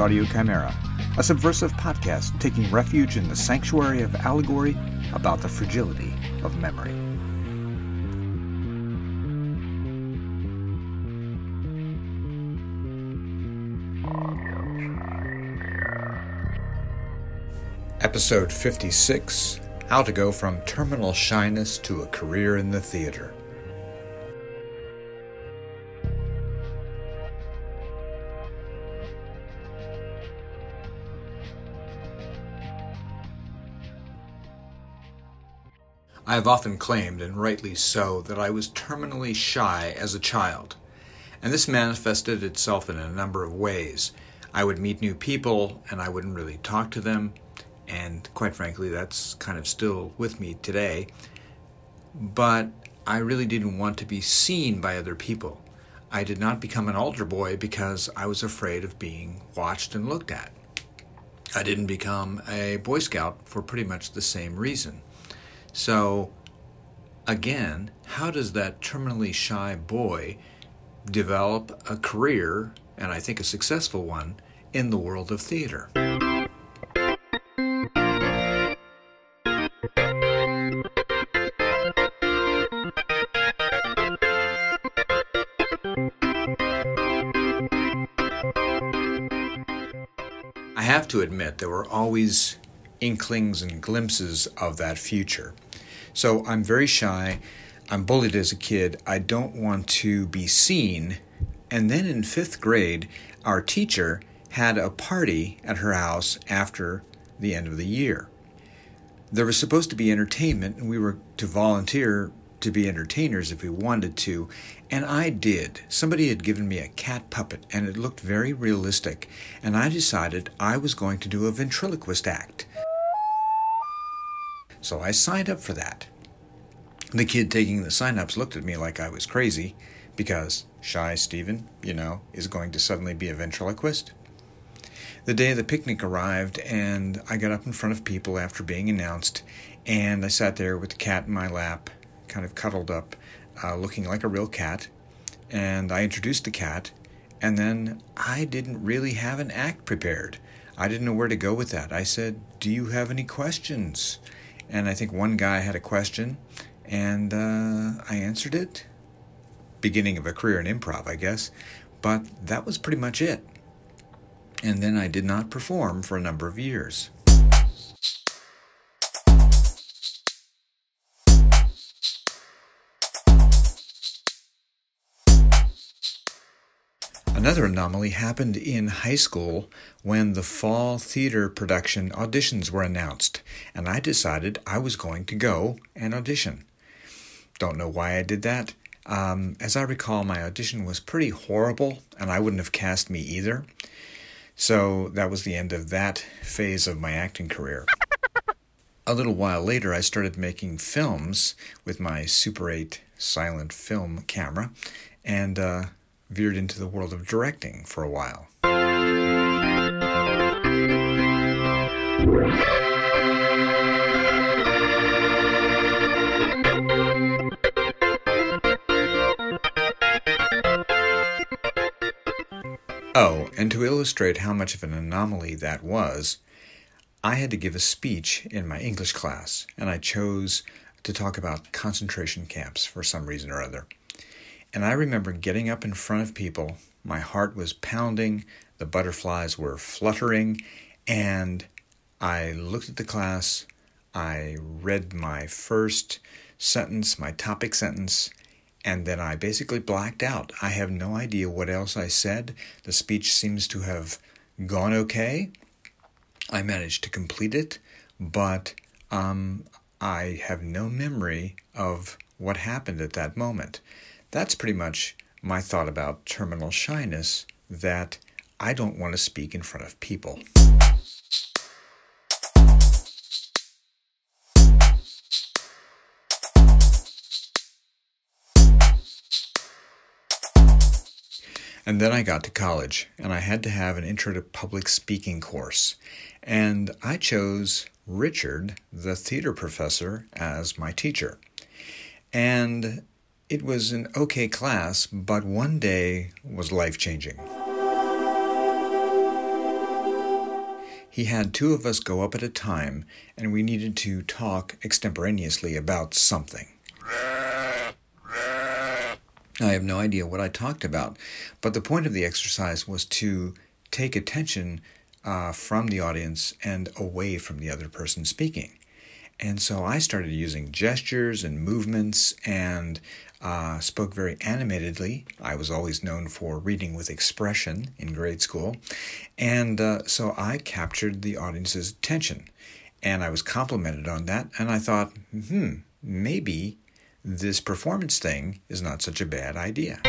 Audio Chimera, a subversive podcast taking refuge in the sanctuary of allegory about the fragility of memory. Episode 56 How to Go from Terminal Shyness to a Career in the Theater. I have often claimed, and rightly so, that I was terminally shy as a child. And this manifested itself in a number of ways. I would meet new people and I wouldn't really talk to them, and quite frankly, that's kind of still with me today. But I really didn't want to be seen by other people. I did not become an altar boy because I was afraid of being watched and looked at. I didn't become a Boy Scout for pretty much the same reason. So, again, how does that terminally shy boy develop a career, and I think a successful one, in the world of theater? I have to admit, there were always inklings and glimpses of that future. So I'm very shy. I'm bullied as a kid. I don't want to be seen. And then in fifth grade, our teacher had a party at her house after the end of the year. There was supposed to be entertainment, and we were to volunteer to be entertainers if we wanted to, and I did. Somebody had given me a cat puppet, and it looked very realistic, and I decided I was going to do a ventriloquist act. So I signed up for that. The kid taking the sign ups looked at me like I was crazy because shy Stephen, you know, is going to suddenly be a ventriloquist. The day of the picnic arrived, and I got up in front of people after being announced, and I sat there with the cat in my lap, kind of cuddled up, uh, looking like a real cat. And I introduced the cat, and then I didn't really have an act prepared. I didn't know where to go with that. I said, Do you have any questions? And I think one guy had a question, and uh, I answered it. Beginning of a career in improv, I guess. But that was pretty much it. And then I did not perform for a number of years. Another anomaly happened in high school when the fall theater production auditions were announced, and I decided I was going to go and audition. Don't know why I did that. Um, as I recall, my audition was pretty horrible, and I wouldn't have cast me either. So that was the end of that phase of my acting career. A little while later, I started making films with my Super 8 silent film camera, and uh, veered into the world of directing for a while. And to illustrate how much of an anomaly that was, I had to give a speech in my English class, and I chose to talk about concentration camps for some reason or other. And I remember getting up in front of people, my heart was pounding, the butterflies were fluttering, and I looked at the class, I read my first sentence, my topic sentence, and then I basically blacked out. I have no idea what else I said. The speech seems to have gone okay. I managed to complete it, but um, I have no memory of what happened at that moment. That's pretty much my thought about terminal shyness that I don't want to speak in front of people. And then I got to college and I had to have an intro to public speaking course. And I chose Richard, the theater professor, as my teacher. And it was an okay class, but one day was life changing. he had two of us go up at a time, and we needed to talk extemporaneously about something. I have no idea what I talked about, but the point of the exercise was to take attention uh, from the audience and away from the other person speaking. And so I started using gestures and movements and uh, spoke very animatedly. I was always known for reading with expression in grade school. And uh, so I captured the audience's attention. And I was complimented on that. And I thought, hmm, maybe this performance thing is not such a bad idea.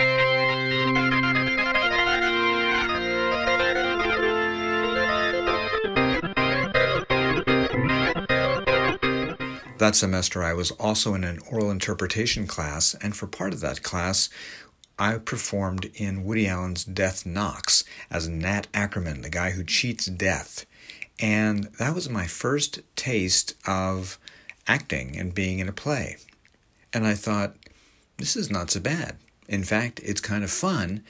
That semester, I was also in an oral interpretation class, and for part of that class, I performed in Woody Allen's Death Knocks as Nat Ackerman, the guy who cheats death. And that was my first taste of acting and being in a play. And I thought, this is not so bad. In fact, it's kind of fun.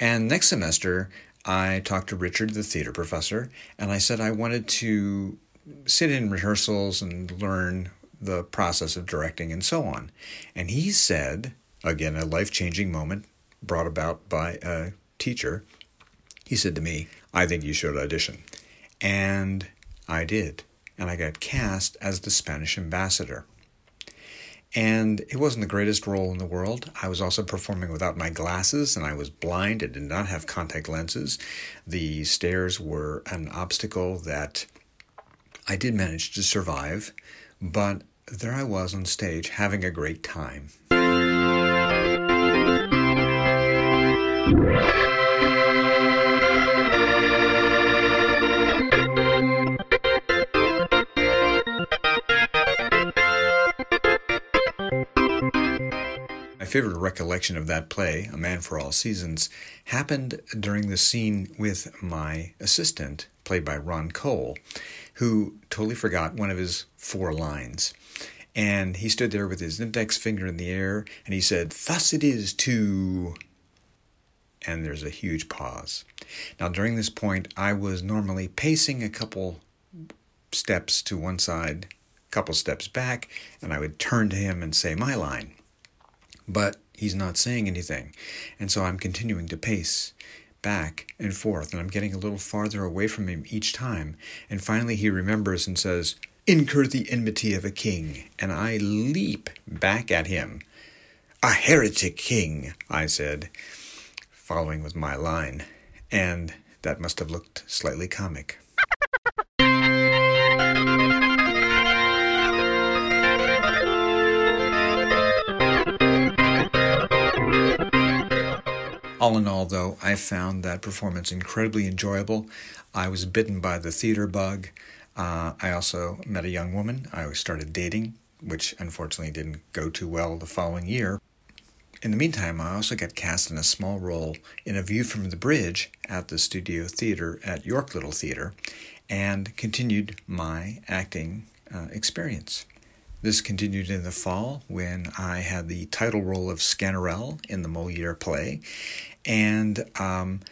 And next semester, I talked to Richard, the theater professor, and I said I wanted to sit in rehearsals and learn the process of directing and so on. And he said, again, a life changing moment brought about by a teacher, he said to me, I think you should audition. And I did. And I got cast as the Spanish ambassador. And it wasn't the greatest role in the world. I was also performing without my glasses, and I was blind and did not have contact lenses. The stairs were an obstacle that I did manage to survive, but there I was on stage having a great time. Favorite recollection of that play, A Man for All Seasons, happened during the scene with my assistant, played by Ron Cole, who totally forgot one of his four lines. And he stood there with his index finger in the air and he said, Thus it is to. And there's a huge pause. Now, during this point, I was normally pacing a couple steps to one side, a couple steps back, and I would turn to him and say my line. But he's not saying anything. And so I'm continuing to pace back and forth, and I'm getting a little farther away from him each time. And finally, he remembers and says, Incur the enmity of a king. And I leap back at him. A heretic king, I said, following with my line. And that must have looked slightly comic. All in all, though, I found that performance incredibly enjoyable. I was bitten by the theater bug. Uh, I also met a young woman. I started dating, which unfortunately didn't go too well the following year. In the meantime, I also got cast in a small role in A View from the Bridge at the Studio Theater at York Little Theater and continued my acting uh, experience. This continued in the fall when I had the title role of Sganarelle in the Moliere play. And um,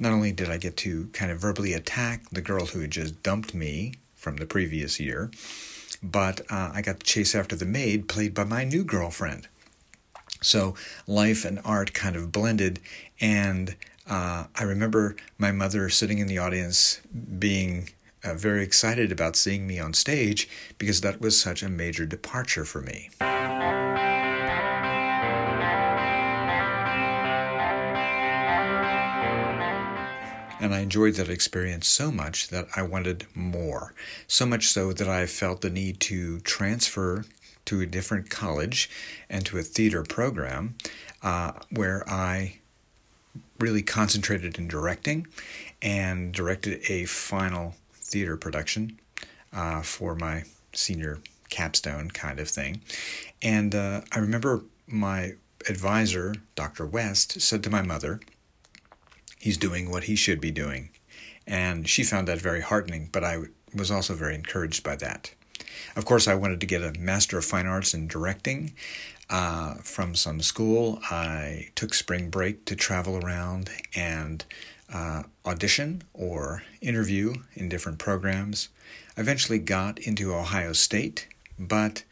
not only did I get to kind of verbally attack the girl who had just dumped me from the previous year, but uh, I got to chase after the maid played by my new girlfriend. So life and art kind of blended, and uh, I remember my mother sitting in the audience being uh, very excited about seeing me on stage because that was such a major departure for me. And I enjoyed that experience so much that I wanted more. So much so that I felt the need to transfer to a different college and to a theater program uh, where I really concentrated in directing and directed a final theater production uh, for my senior capstone kind of thing. And uh, I remember my advisor, Dr. West, said to my mother, He's doing what he should be doing. And she found that very heartening, but I was also very encouraged by that. Of course, I wanted to get a Master of Fine Arts in Directing uh, from some school. I took spring break to travel around and uh, audition or interview in different programs. Eventually got into Ohio State, but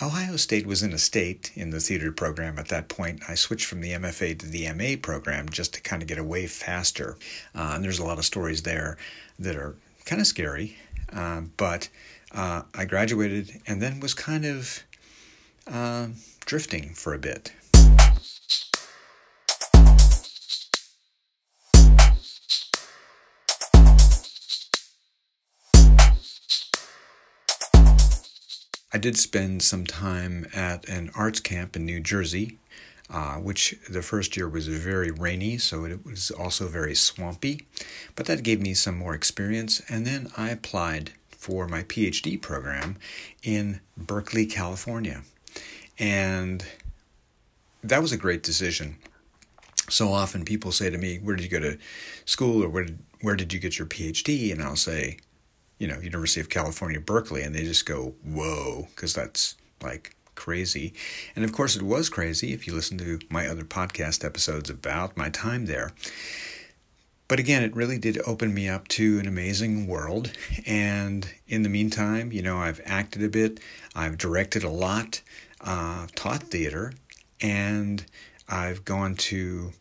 Ohio State was in a state in the theater program at that point. I switched from the MFA to the MA program just to kind of get away faster. Uh, and there's a lot of stories there that are kind of scary. Uh, but uh, I graduated and then was kind of uh, drifting for a bit. I did spend some time at an arts camp in New Jersey, uh, which the first year was very rainy, so it was also very swampy. But that gave me some more experience, and then I applied for my PhD program in Berkeley, California. And that was a great decision. So often people say to me, Where did you go to school or where did, where did you get your PhD? And I'll say, you know, University of California, Berkeley, and they just go, whoa, because that's like crazy. And of course, it was crazy if you listen to my other podcast episodes about my time there. But again, it really did open me up to an amazing world. And in the meantime, you know, I've acted a bit, I've directed a lot, uh, taught theater, and I've gone to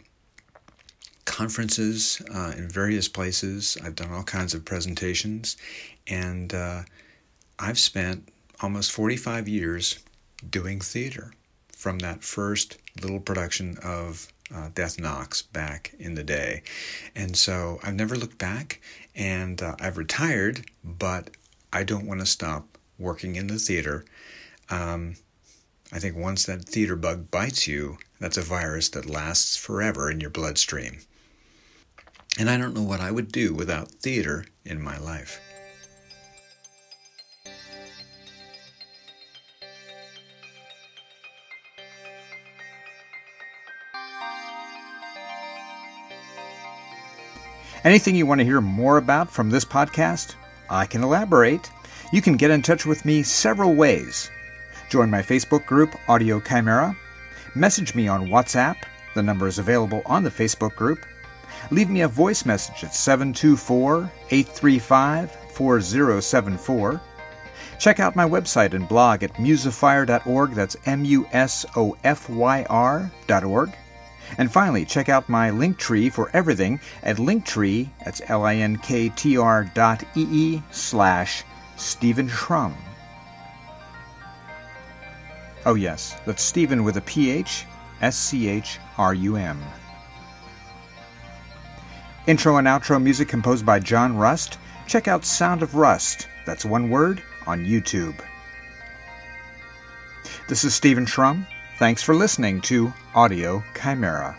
conferences uh, in various places. I've done all kinds of presentations, and uh, I've spent almost 45 years doing theater from that first little production of uh, Death Knocks back in the day. And so I've never looked back, and uh, I've retired, but I don't want to stop working in the theater. Um, I think once that theater bug bites you, that's a virus that lasts forever in your bloodstream. And I don't know what I would do without theater in my life. Anything you want to hear more about from this podcast? I can elaborate. You can get in touch with me several ways. Join my Facebook group, Audio Chimera. Message me on WhatsApp. The number is available on the Facebook group. Leave me a voice message at 724 835 4074. Check out my website and blog at musofyr.org. That's M U S O F Y R.org. And finally, check out my link tree for everything at linktree, that's L-I-N-K-T-R dot E-E slash Stephen Schrum. Oh yes, that's Stephen with a P-H, S-C-H-R-U-M. Intro and outro music composed by John Rust. Check out Sound of Rust, that's one word, on YouTube. This is Stephen Schrum. Thanks for listening to Audio Chimera.